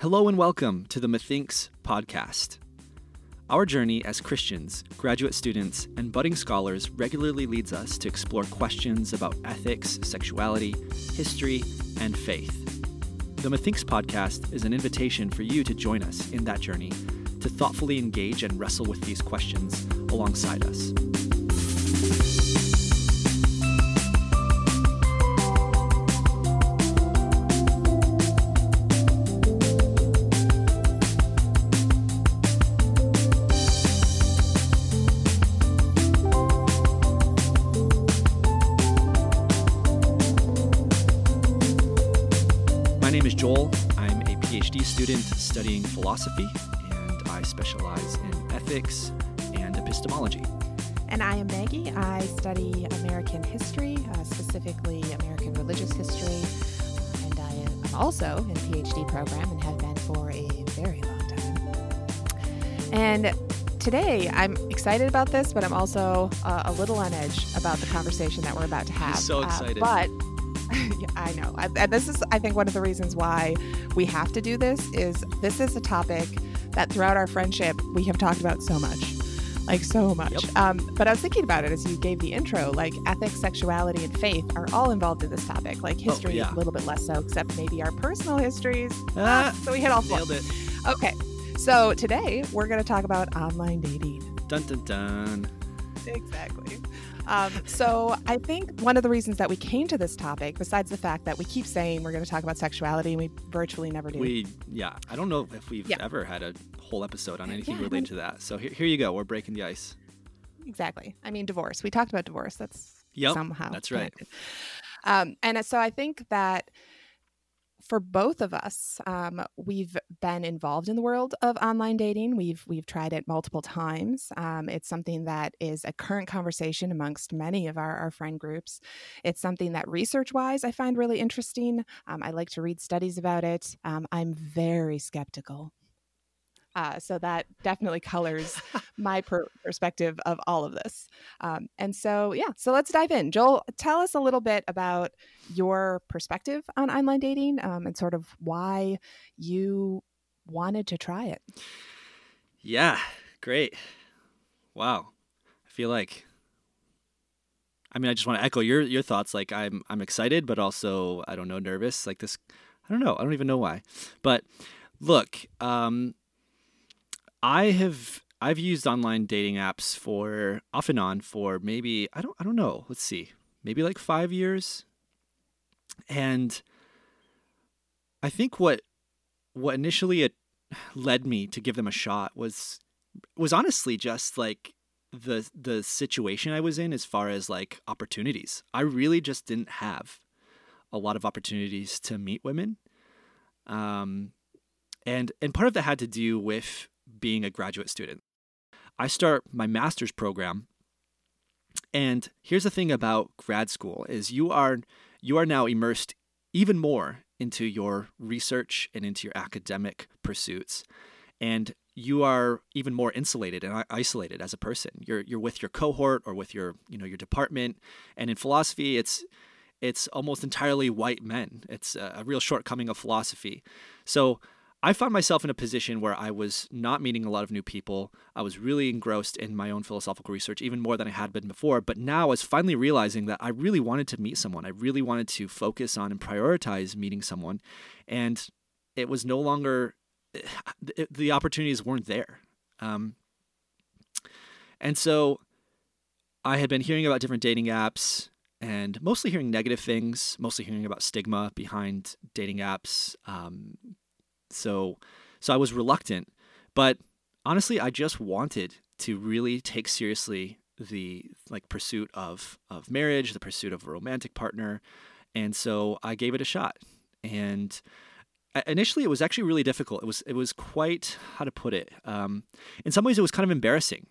Hello and welcome to the Methinks podcast. Our journey as Christians, graduate students, and budding scholars regularly leads us to explore questions about ethics, sexuality, history, and faith. The Methinks podcast is an invitation for you to join us in that journey to thoughtfully engage and wrestle with these questions alongside us. Studying philosophy, and I specialize in ethics and epistemology. And I am Maggie. I study American history, uh, specifically American religious history. And I am also in a PhD program and have been for a very long time. And today I'm excited about this, but I'm also uh, a little on edge about the conversation that we're about to have. so Uh, excited. but Yeah, I know. I, and this is, I think, one of the reasons why we have to do this is this is a topic that throughout our friendship we have talked about so much, like so much. Yep. Um, but I was thinking about it as you gave the intro. Like ethics, sexuality, and faith are all involved in this topic. Like history, Oh, yeah. a little bit less so, except maybe our personal histories. Ah, So we hit all four. nailed it. Okay. So today we're going to talk about online dating. Dun dun dun. Exactly. Um, so I think one of the reasons that we came to this topic, besides the fact that we keep saying we're going to talk about sexuality and we virtually never do. We, yeah, I don't know if we've Yeah. ever had a whole episode on anything Yeah, related to that. So here, here you go. We're breaking the ice. exactly. I mean, divorce. We talked about divorce. That's Yep, somehow that's right. Um, and so I think that for both of us, um, we've been involved in the world of online dating. We've we've tried it multiple times. Um, it's something that is a current conversation amongst many of our, our friend groups. It's something that research wise I find really interesting. Um, I like to read studies about it. Um, I'm very skeptical. Uh, so that definitely colors my per- perspective of all of this. Um, and so, yeah, so let's dive in. Joel, tell us a little bit about your perspective on online dating um, and sort of why you wanted to try it. Yeah, great. Wow. I feel like I mean, I just want to echo your your thoughts like I'm I'm excited but also I don't know nervous like this I don't know. I don't even know why. But look, um I have I've used online dating apps for off and on for maybe I don't I don't know. Let's see. Maybe like 5 years. And I think what what initially it led me to give them a shot was was honestly just like the the situation I was in as far as like opportunities. I really just didn't have a lot of opportunities to meet women. Um and and part of that had to do with being a graduate student. I start my master's program and here's the thing about grad school is you are you are now immersed even more into your research and into your academic pursuits and you are even more insulated and isolated as a person. You're you're with your cohort or with your you know your department and in philosophy it's it's almost entirely white men. It's a, real shortcoming of philosophy. So I found myself in a position where I was not meeting a lot of new people. I was really engrossed in my own philosophical research, even more than I had been before. But now I was finally realizing that I really wanted to meet someone. I really wanted to focus on and prioritize meeting someone. And it was no longer, the, the opportunities weren't there. Um, and so I had been hearing about different dating apps and mostly hearing negative things, mostly hearing about stigma behind dating apps. Um, so so I was reluctant, but honestly, I just wanted to really take seriously the like pursuit of of marriage, the pursuit of a romantic partner, and so I gave it a shot. And initially, it was actually really difficult. It was it was quite how to put it. Um, in some ways, it was kind of embarrassing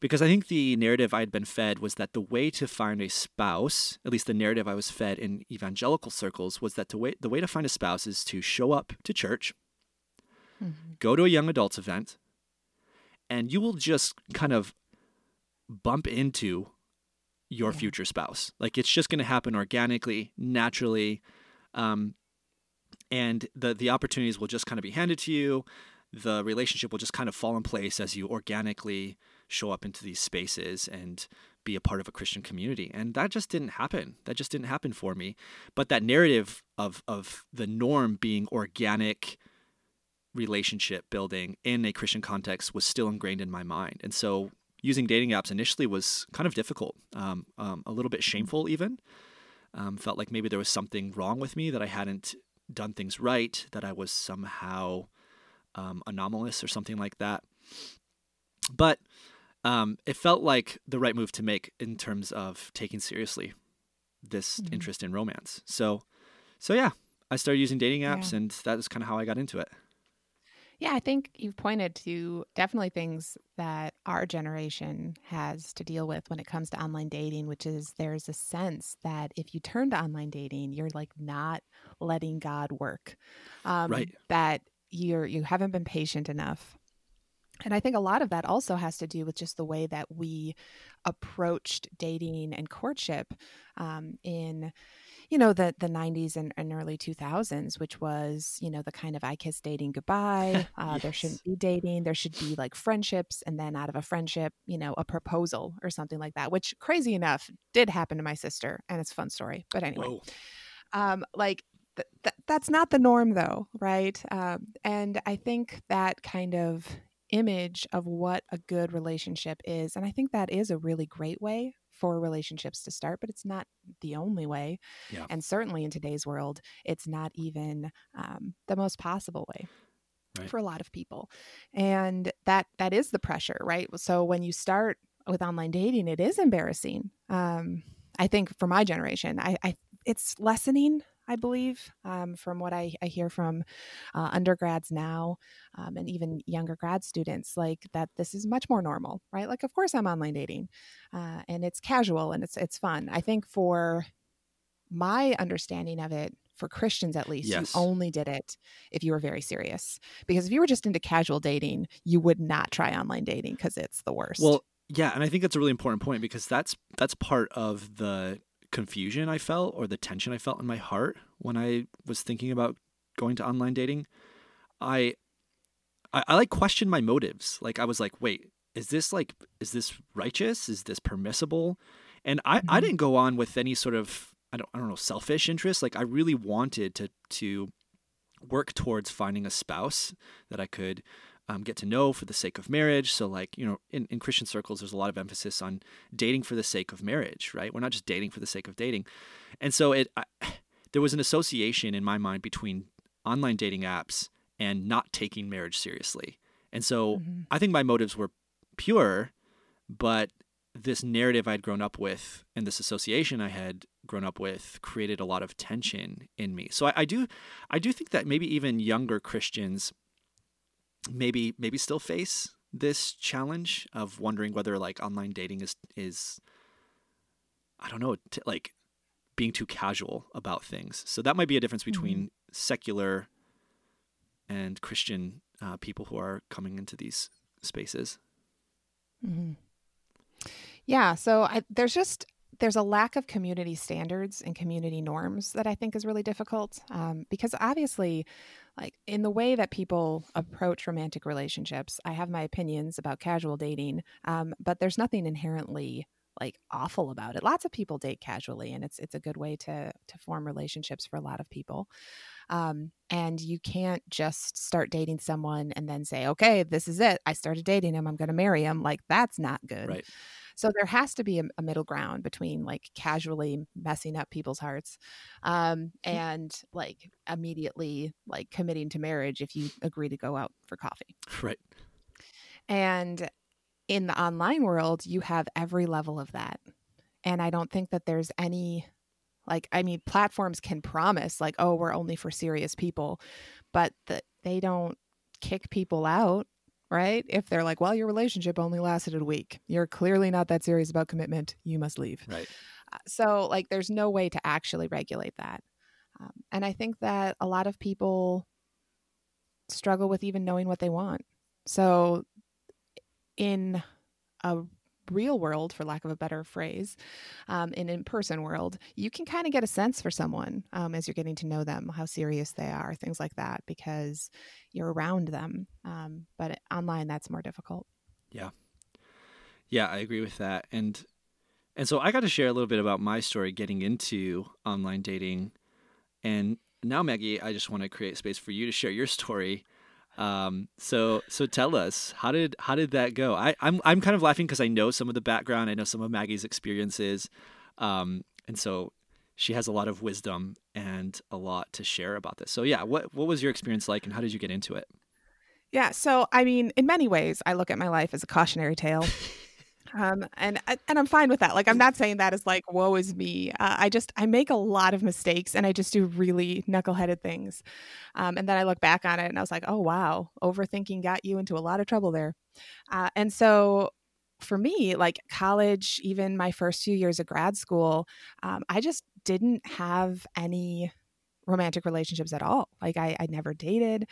because I think the narrative I had been fed was that the way to find a spouse, at least the narrative I was fed in evangelical circles, was that the way the way to find a spouse is to show up to church, go to a young adults event, and you will just kind of bump into your Yeah. future spouse. Like it's just going to happen organically, naturally. Um, and the the opportunities will just kind of be handed to you. The relationship will just kind of fall in place as you organically show up into these spaces and be a part of a Christian community. And that just didn't happen. That just didn't happen for me. But that narrative of of the norm being organic relationship building in a Christian context was still ingrained in my mind. And so using dating apps initially was kind of difficult, um, um, a little bit shameful even. Um, felt like maybe there was something wrong with me that I hadn't done things right, that I was somehow um, anomalous or something like that. But um, it felt like the right move to make in terms of taking seriously this mm-hmm. interest in romance. So, so yeah, I started using dating apps, yeah. and that is kind of how I got into it. Yeah, I think you've pointed to definitely things that our generation has to deal with when it comes to online dating, which is there's a sense that if you turn to online dating, you're like not letting God work. Um, right. That you're you haven't been patient enough. And I think a lot of that also has to do with just the way that we approached dating and courtship um, in you know the the 90s and, and, early 2000s which was you know the kind of i kiss dating goodbye uh, yes. there shouldn't be dating there should be like friendships and then out of a friendship you know a proposal or something like that which crazy enough did happen to my sister and it's a fun story but anyway. Um like th- th- that's not the norm though right? Um, and i think that kind of image of what a good relationship is and i think that is a really great way for relationships to start, but it's not the only way. Yeah. And certainly in today's world, it's not even um, the most possible way. Right. for a lot of people and that that is the pressure right so when you start with online dating it is embarrassing um, i think for my generation I, I it's lessening I believe, um, from what I, I, hear from uh, undergrads now um, and even younger grad students, like that this is much more normal, right? Like, of course, I'm online dating, uh, and it's casual and it's it's fun. I think for my understanding of it, for Christians at least, yes. you only did it if you were very serious. Because if you were just into casual dating, you would not try online dating because it's the worst. Well, yeah, and I think that's a really important point because that's that's part of the confusion I felt or the tension I felt in my heart when I was thinking about going to online dating, I I, I like questioned my motives. Like I was like, wait, is this like is this righteous? Is this permissible? And I, mm-hmm. I didn't go on with any sort of I don't I don't know selfish interest. Like I really wanted to to work towards finding a spouse that I could um, get to know for the sake of marriage. So, like, you know, in, in Christian circles, there's a lot of emphasis on dating for the sake of marriage, right? We're not just dating for the sake of dating. And so, it I, there was an association in my mind between online dating apps and not taking marriage seriously. And so, mm-hmm. I think my motives were pure, but this narrative I'd grown up with and this association I had grown up with created a lot of tension in me. So I, I do, I do think that maybe even younger Christians maybe maybe still face this challenge of wondering whether like online dating is is I don't know t- like being too casual about things. So that might be a difference between mm-hmm. secular and Christian uh, people who are coming into these spaces. Mm-hmm. Yeah. So I, there's just there's a lack of community standards and community norms that I think is really difficult um, because obviously like in the way that people approach romantic relationships i have my opinions about casual dating um, but there's nothing inherently like awful about it. Lots of people date casually and it's it's a good way to to form relationships for a lot of people. Um, and you can't just start dating someone and then say okay this is it. I started dating him. I'm going to marry him. Like that's not good. Right so there has to be a, a middle ground between like casually messing up people's hearts um, mm. and like immediately like committing to marriage if you agree to go out for coffee. Right. And in the online world, you have every level of that. And I don't think that there's any like I mean platforms can promise like oh we're only for serious people, but that they don't kick people out right? If they're like, well, your relationship only lasted a week, you're clearly not that serious about commitment, you must leave. Right. Uh, so, like, there's no way to actually regulate that. Um, and I think that a lot of people struggle with even knowing what they want. So, in a real world, for lack of a better phrase, um, in in person world, you can kind of get a sense for someone um, as you're getting to know them, how serious they are, things like that, because you're around them. Um, but online, that's more difficult. Yeah, yeah, I agree with that, and and so I got to share a little bit about my story getting into online dating, and now Maggie, I just want to create space for you to share your story um, so so tell us how did how did that go? I I'm I'm kind of laughing because I know some of the background. I know some of Maggie's experiences, um, and so she has a lot of wisdom and a lot to share about this. So yeah, what what was your experience like, and how did you get into it? Yeah, so I mean, in many ways, I look at my life as a cautionary tale. Um, and and I'm fine with that. Like I'm not saying that is like woe is me. Uh, I just I make a lot of mistakes and I just do really knuckleheaded things. Um, and then I look back on it and I was like, oh wow, overthinking got you into a lot of trouble there. Uh, and so for me, like college, even my first few years of grad school, um, I just didn't have any romantic relationships at all. Like I, I never dated.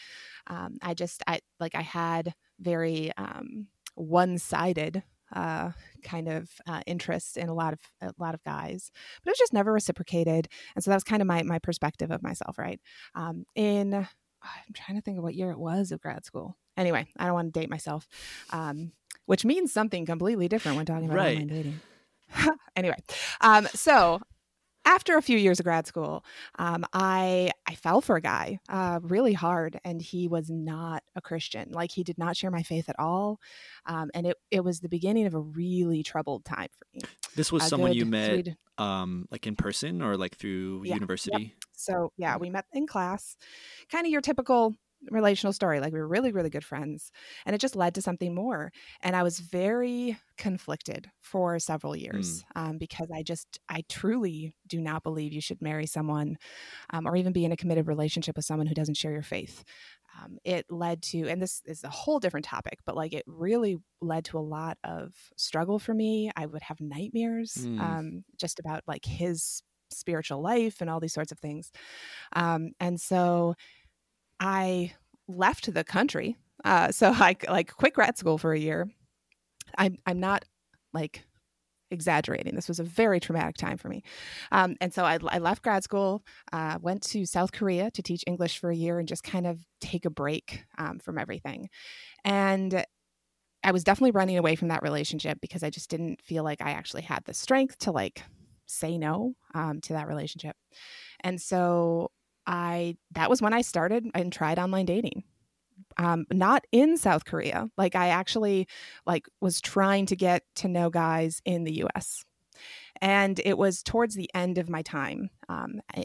Um, I just I like I had very um, one-sided uh, kind of uh, interest in a lot of a lot of guys, but it was just never reciprocated. And so that was kind of my my perspective of myself, right? Um, in I'm trying to think of what year it was of grad school. Anyway, I don't want to date myself, um, which means something completely different when talking about right. online dating. anyway, um, so after a few years of grad school, um, I I fell for a guy uh, really hard, and he was not a Christian. Like he did not share my faith at all, um, and it it was the beginning of a really troubled time for me. This was a someone you met, um, like in person or like through yeah, university. Yep. So yeah, we met in class, kind of your typical relational story. Like we were really, really good friends. And it just led to something more. And I was very conflicted for several years mm. um, because I just, I truly do not believe you should marry someone um, or even be in a committed relationship with someone who doesn't share your faith. Um, it led to, and this is a whole different topic, but like it really led to a lot of struggle for me. I would have nightmares mm. just about like his spiritual life and all these sorts of things. Um, and so, I left the country. Uh, so I like quit grad school for a year. I'm I'm not like exaggerating. This was a very traumatic time for me. Um, and so I, I, left grad school, uh, went to South Korea to teach English for a year and just kind of take a break um, from everything. And I was definitely running away from that relationship because I just didn't feel like I actually had the strength to like say no um, to that relationship. And so I that was when I started and tried online dating. Um, not in South Korea. Like I actually like was trying to get to know guys in the U.S. And it was towards the end of my time um, I,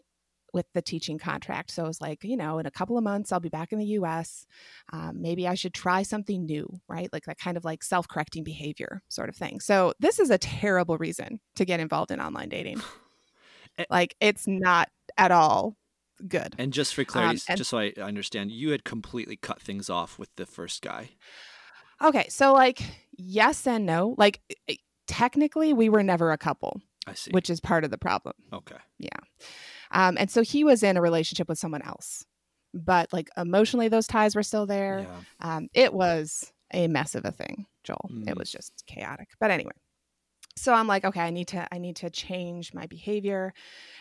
with the teaching contract. So I was like, you know, in a couple of months, I'll be back in the US. Um, maybe I should try something new, right? Like that kind of like self correcting behavior sort of thing. So this is a terrible reason to get involved in online dating. Eh like it's not at all good. And just for clarity, um, and, just so I understand, you had completely cut things off with the first guy. Okay, so like yes and no. Like technically, we were never a couple. I see. Which is part of the problem. Okay. Yeah. Um, and so he was in a relationship with someone else, but like emotionally, those ties were still there. Yeah. Um, it was a mess of a thing, Joel. Mm. It was just chaotic. But anyway, so i'm like okay i need to i need to change my behavior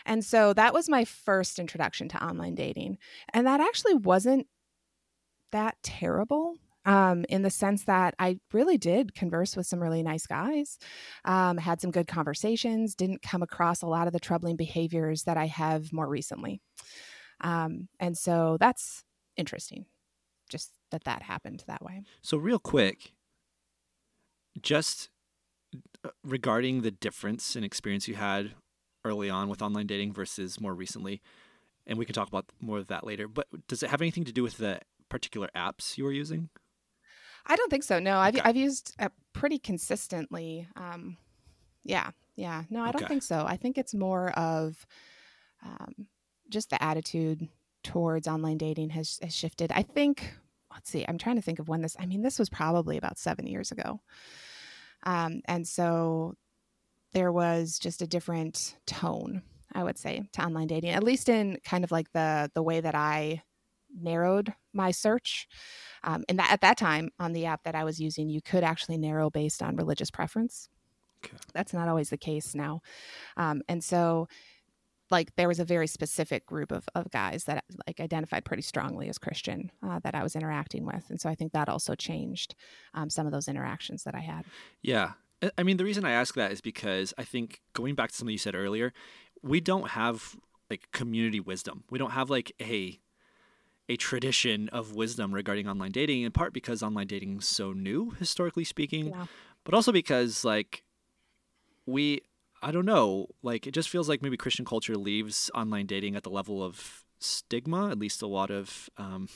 and so that was my first introduction to online dating and that actually wasn't that terrible um, in the sense that I really did converse with some really nice guys, um, had some good conversations, didn't come across a lot of the troubling behaviors that I have more recently. Um, and so that's interesting, just that that happened that way. So, real quick, just regarding the difference in experience you had early on with online dating versus more recently, and we can talk about more of that later. But does it have anything to do with the particular apps you were using? I don't think so. No, I've okay. I've used it pretty consistently. Um, yeah, yeah. No, I okay. don't think so. I think it's more of um, just the attitude towards online dating has, has shifted. I think. Let's see. I'm trying to think of when this. I mean, this was probably about seven years ago. Um, and so there was just a different tone, I would say, to online dating, at least in kind of like the the way that I narrowed my search. Um, and that at that time on the app that I was using, you could actually narrow based on religious preference. Okay. That's not always the case now. Um, and so like there was a very specific group of, of guys that like identified pretty strongly as Christian uh, that I was interacting with. And so I think that also changed um, some of those interactions that I had. Yeah. I mean, the reason I ask that is because I think going back to something you said earlier, we don't have like community wisdom. We don't have like a a tradition of wisdom regarding online dating in part because online dating is so new historically speaking yeah. but also because like we i don't know like it just feels like maybe christian culture leaves online dating at the level of stigma at least a lot of um,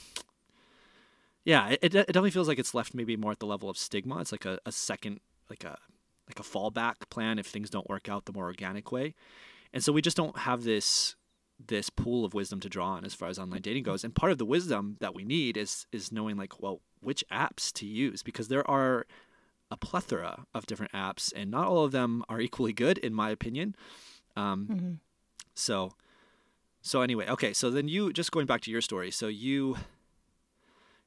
yeah it, it definitely feels like it's left maybe more at the level of stigma. It's like a, a second like a like a fallback plan. If things don't work out the more organic way. And so we just don't have this this pool of wisdom to draw on as far as online dating goes. And part of the wisdom that we need is is knowing like, well, which apps to use because there are a plethora of different apps, and not all of them are equally good, in my opinion. Um, mm-hmm. So, so anyway, okay. So then you just going back to your story. So you,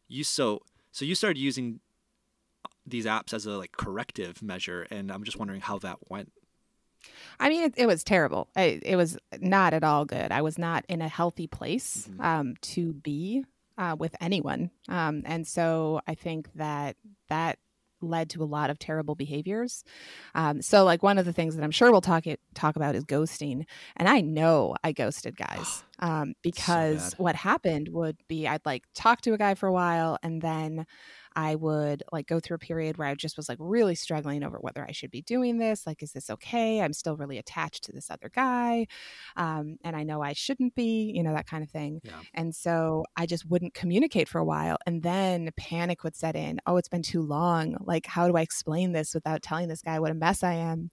you so so you started using these apps as a like corrective measure, and I'm just wondering how that went. I mean, it, it was terrible. I, it was not at all good. I was not in a healthy place mm-hmm. um, to be uh, with anyone, um, and so I think that that led to a lot of terrible behaviors. Um, so, like one of the things that I'm sure we'll talk it, talk about is ghosting, and I know I ghosted guys um, because so what happened would be I'd like talk to a guy for a while, and then I would like go through a period where I just was like really struggling over whether I should be doing this. Like, is this okay? I'm still really attached to this other guy. Um, and I know I shouldn't be, you know, that kind of thing. Yeah. And so I just wouldn't communicate for a while. And then panic would set in. Oh, it's been too long. Like, how do I explain this without telling this guy what a mess I am?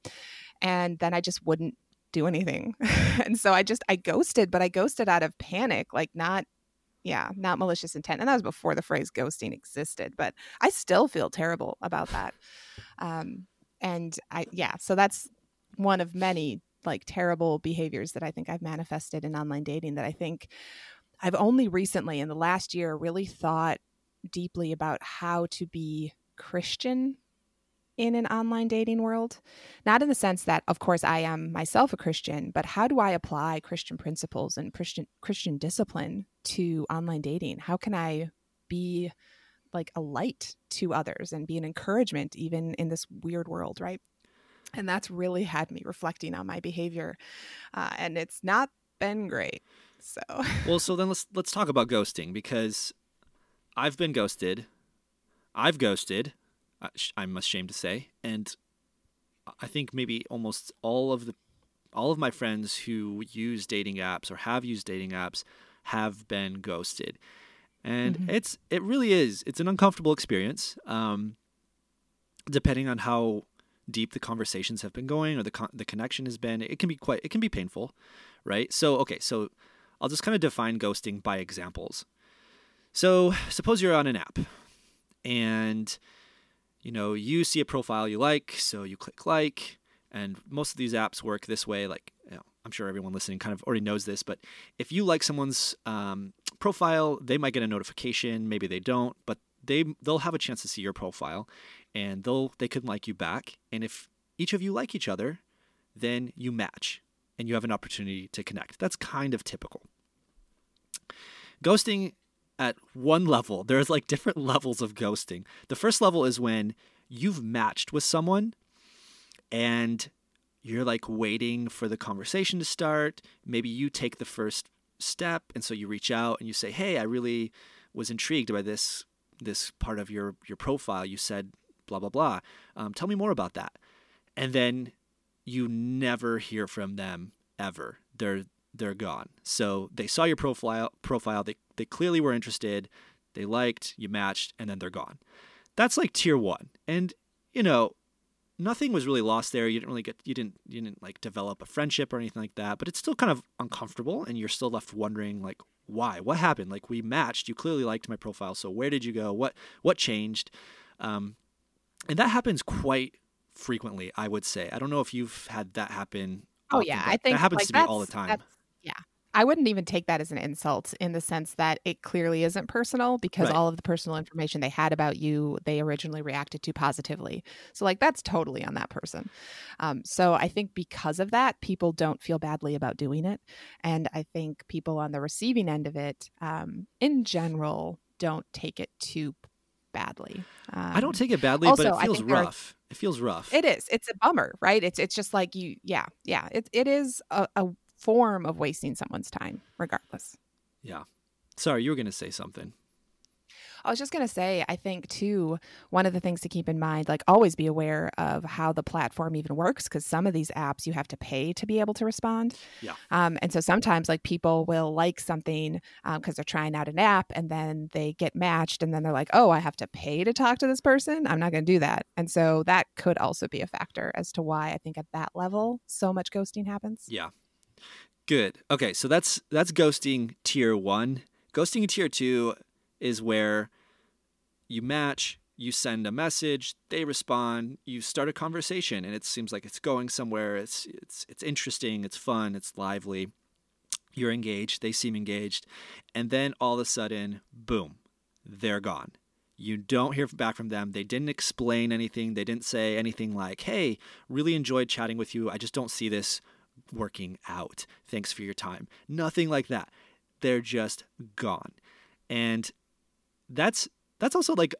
And then I just wouldn't do anything. and so I just I ghosted, but I ghosted out of panic, like not yeah, not malicious intent. And that was before the phrase ghosting existed, but I still feel terrible about that. Um, and I, yeah, so that's one of many like terrible behaviors that I think I've manifested in online dating that I think I've only recently in the last year really thought deeply about how to be Christian in an online dating world. Not in the sense that, of course, I am myself a Christian, but how do I apply Christian principles and Christian Christian discipline to online dating? How can I be like a light to others and be an encouragement even in this weird world, right? And that's really had me reflecting on my behavior, uh, and it's not been great. So well, so then let's let's talk about ghosting because I've been ghosted. I've ghosted. I'm ashamed to say, and I think maybe almost all of the all of my friends who use dating apps or have used dating apps have been ghosted, and mm-hmm. it's it really is it's an uncomfortable experience. Um, depending on how deep the conversations have been going or the con- the connection has been, it can be quite it can be painful, right? So okay, so I'll just kind of define ghosting by examples. So suppose you're on an app, and you know, you see a profile you like, so you click like, and most of these apps work this way. Like, you know, I'm sure everyone listening kind of already knows this, but if you like someone's um, profile, they might get a notification. Maybe they don't, but they they'll have a chance to see your profile, and they'll they could like you back. And if each of you like each other, then you match, and you have an opportunity to connect. That's kind of typical. Ghosting at one level. There's like different levels of ghosting. The first level is when you've matched with someone and you're like waiting for the conversation to start. Maybe you take the first step and so you reach out and you say, "Hey, I really was intrigued by this this part of your your profile. You said blah blah blah. Um, tell me more about that." And then you never hear from them ever. They're they're gone. So they saw your profile profile, they they clearly were interested, they liked, you matched, and then they're gone. That's like tier one. And, you know, nothing was really lost there. You didn't really get you didn't you didn't like develop a friendship or anything like that, but it's still kind of uncomfortable and you're still left wondering like why? What happened? Like we matched, you clearly liked my profile, so where did you go? What what changed? Um, and that happens quite frequently, I would say. I don't know if you've had that happen. Oh often, yeah, I think that happens like, to me all the time. Yeah. I wouldn't even take that as an insult in the sense that it clearly isn't personal because Right. all of the personal information they had about you, they originally reacted to positively. So, like, that's totally on that person. Um, so, I think because of that, people don't feel badly about doing it. And I think people on the receiving end of it, um, in general, don't take it too badly. Um, I don't take it badly, also, but it feels there are- rough. It feels rough. It is. It's a bummer, right? It's it's just like you. Yeah, yeah. It it is a, a form of wasting someone's time, regardless. yeah. Sorry, you were gonna say something. I was just gonna say, I think too, one of the things to keep in mind, like always be aware of how the platform even works, because some of these apps you have to pay to be able to respond. Yeah. Um, and so sometimes like people will like something because they're trying out an app, and then they get matched, and then they're like, oh, I have to pay to talk to this person. I'm not gonna do that. And so that could also be a factor as to why I think at that level so much ghosting happens. Yeah. Good. Okay, so that's that's ghosting tier 1. Ghosting tier 2 is where you match, you send a message, they respond, you start a conversation and it seems like it's going somewhere. It's it's it's interesting, it's fun, it's lively. You're engaged, they seem engaged, and then all of a sudden, boom, they're gone. You don't hear back from them. They didn't explain anything. They didn't say anything like, "Hey, really enjoyed chatting with you. I just don't see this working out. Thanks for your time." Nothing like that. They're just gone. And that's that's also like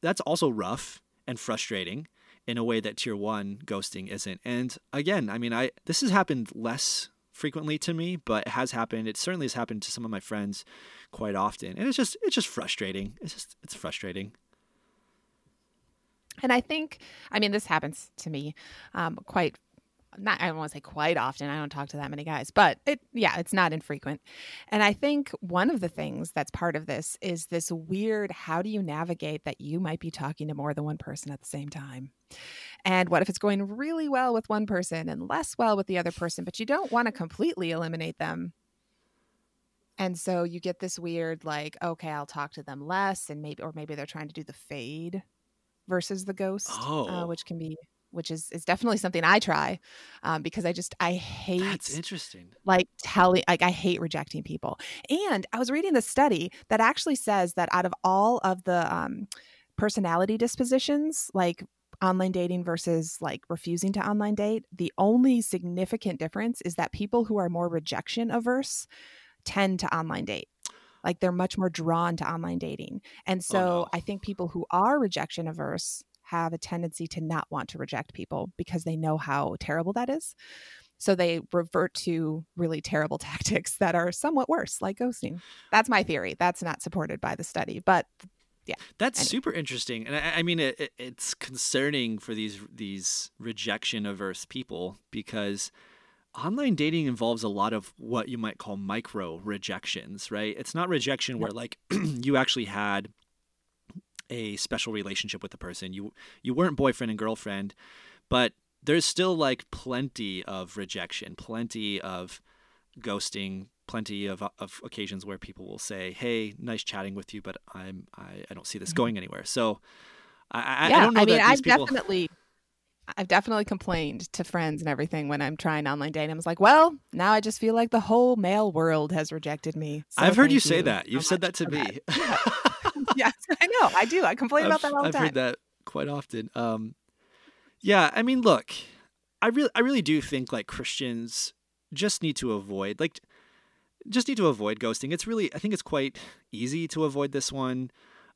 that's also rough and frustrating in a way that tier 1 ghosting isn't. And again, I mean, I this has happened less frequently to me, but it has happened. It certainly has happened to some of my friends quite often. And it's just it's just frustrating. It's just it's frustrating. And I think, I mean, this happens to me um, quite. Not, I don't want to say quite often. I don't talk to that many guys, but it, yeah, it's not infrequent. And I think one of the things that's part of this is this weird how do you navigate that you might be talking to more than one person at the same time? And what if it's going really well with one person and less well with the other person, but you don't want to completely eliminate them? And so you get this weird, like, okay, I'll talk to them less, and maybe, or maybe they're trying to do the fade versus the ghost, Oh. uh, which can be, which is is definitely something I try um, because I just I hate That's interesting. like telling like I hate rejecting people. And I was reading the study that actually says that out of all of the um, personality dispositions, like online dating versus like refusing to online date, the only significant difference is that people who are more rejection averse tend to online date. Like they're much more drawn to online dating. And so no. I think people who are rejection averse have a tendency to not want to reject people because they know how terrible that is. So they revert to really terrible tactics that are somewhat worse, like ghosting. That's my theory. That's not supported by the study, but yeah, That's Anyway. super interesting, and I, I mean, it, it, it's concerning for these these rejection averse people because online dating involves a lot of what you might call micro rejections, right? It's not rejection where like you actually had a special relationship with the person. You you weren't boyfriend and girlfriend, but there's still like plenty of rejection, plenty of ghosting, plenty of, of occasions where people will say, "Hey, nice chatting with you, but I'm I, I don't see this Mhm. going anywhere." So I, I, yeah, I don't know mean, that I've people. definitely, I've definitely complained to friends and everything when I'm trying online dating. I was like, well, now I just feel like the whole male world has rejected me. So I've heard you thank say that. You've said that to me. yes, I know. I do. I complain about that all the I've time. heard that quite often. Um, yeah, I mean, look, I really, I really do think like Christians just need to avoid, like, just need to avoid ghosting. It's really, I think it's quite easy to avoid this one,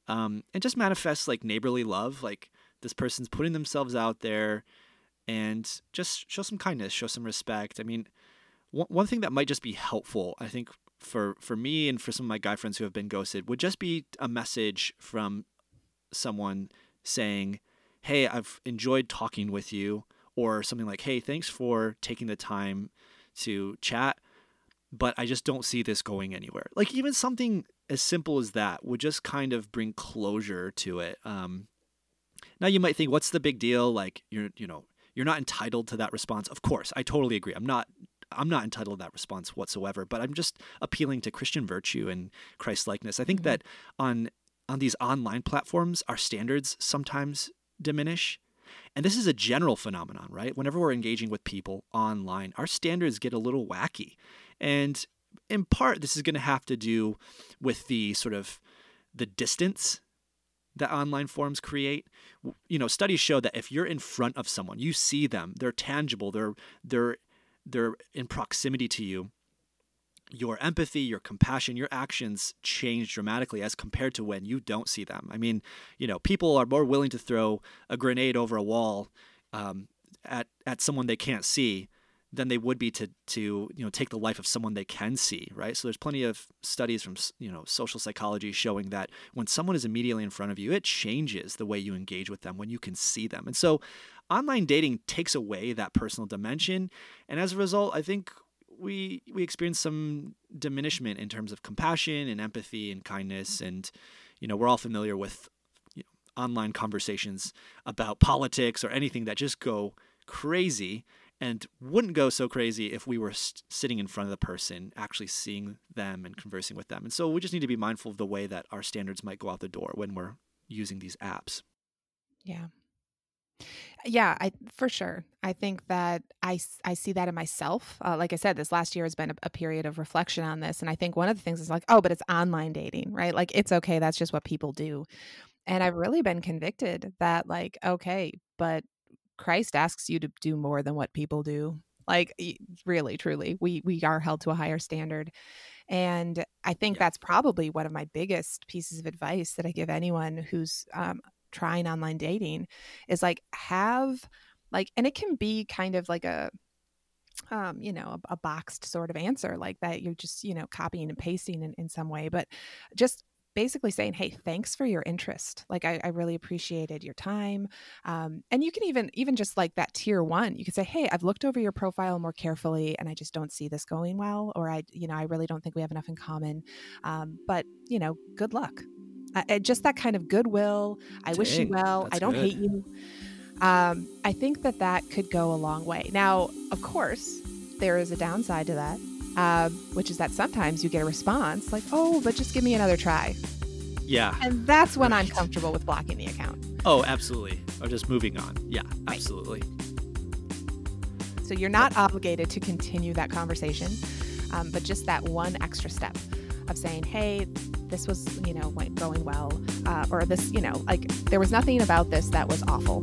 um, and just manifest like neighborly love. Like this person's putting themselves out there, and just show some kindness, show some respect. I mean, one one thing that might just be helpful, I think. For, for me and for some of my guy friends who have been ghosted would just be a message from someone saying, Hey, I've enjoyed talking with you, or something like, Hey, thanks for taking the time to chat, but I just don't see this going anywhere. Like, even something as simple as that would just kind of bring closure to it. Um, now, you might think, What's the big deal? Like, you're, you know, you're not entitled to that response. Of course, I totally agree. I'm not. I'm not entitled to that response whatsoever, but I'm just appealing to Christian virtue and Christ likeness. I think Mhm. that on on these online platforms, our standards sometimes diminish. And this is a general phenomenon, right? Whenever we're engaging with people online, our standards get a little wacky. And in part, this is going to have to do with the sort of the distance that online forums create. You know, studies show that if you're in front of someone, you see them, they're tangible, they're they're they're in proximity to you. Your empathy, your compassion, your actions change dramatically as compared to when you don't see them. I mean, you know, people are more willing to throw a grenade over a wall um, at at someone they can't see than they would be to to you know take the life of someone they can see right so there's plenty of studies from you know social psychology showing that when someone is immediately in front of you it changes the way you engage with them when you can see them and so online dating takes away that personal dimension and as a result i think we we experience some diminishment in terms of compassion and empathy and kindness and you know we're all familiar with you know, online conversations about politics or anything that just go crazy and wouldn't go so crazy if we were st- sitting in front of the person, actually seeing them and conversing with them. And so we just need to be mindful of the way that our standards might go out the door when we're using these apps. Yeah. Yeah, I for sure. I think that I, I see that in myself. Uh, like I said, this last year has been a, a, period of reflection on this, and I think one of the things is like, oh, but it's online dating, right? Like it's okay. That's just what people do. And I've really been convicted that like, okay, but Christ asks you to do more than what people do. Like really, truly, we we are held to a higher standard, and I think yeah. that's probably one of my biggest pieces of advice that I give anyone who's um, trying online dating is like have like, and it can be kind of like a um, you know, a, a, boxed sort of answer like that. You're just, you know, copying and pasting in, in some way, but just basically saying, "Hey, thanks for your interest. Like, I, I really appreciated your time." Um, and you can even even just like that tier one, you could say, "Hey, I've looked over your profile more carefully, and I just don't see this going well, or I, you know, I really don't think we have enough in common. Um, but you know, good luck." Uh, just that kind of goodwill. I Dang, wish you well. I don't good. hate you. Um, I think that that could go a long way. Now, of course, there is a downside to that um, which is that sometimes you get a response like, oh, but just give me another try. Yeah. And that's when right. I'm comfortable with blocking the account. Oh, absolutely. Or just moving on. Yeah, right. absolutely. So you're not obligated to continue that conversation, um, but just that one extra step of saying, hey, this was, you know, going well, uh, or this, you know, like there was nothing about this that was awful.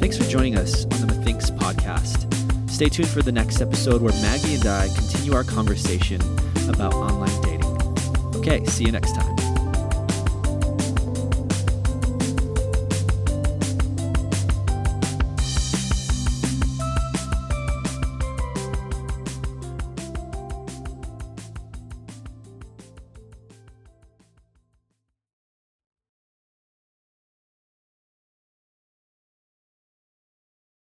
Thanks for joining us on the Methinks podcast. Stay tuned for the next episode where Maggie and I continue our conversation about online dating. Okay, see you next time.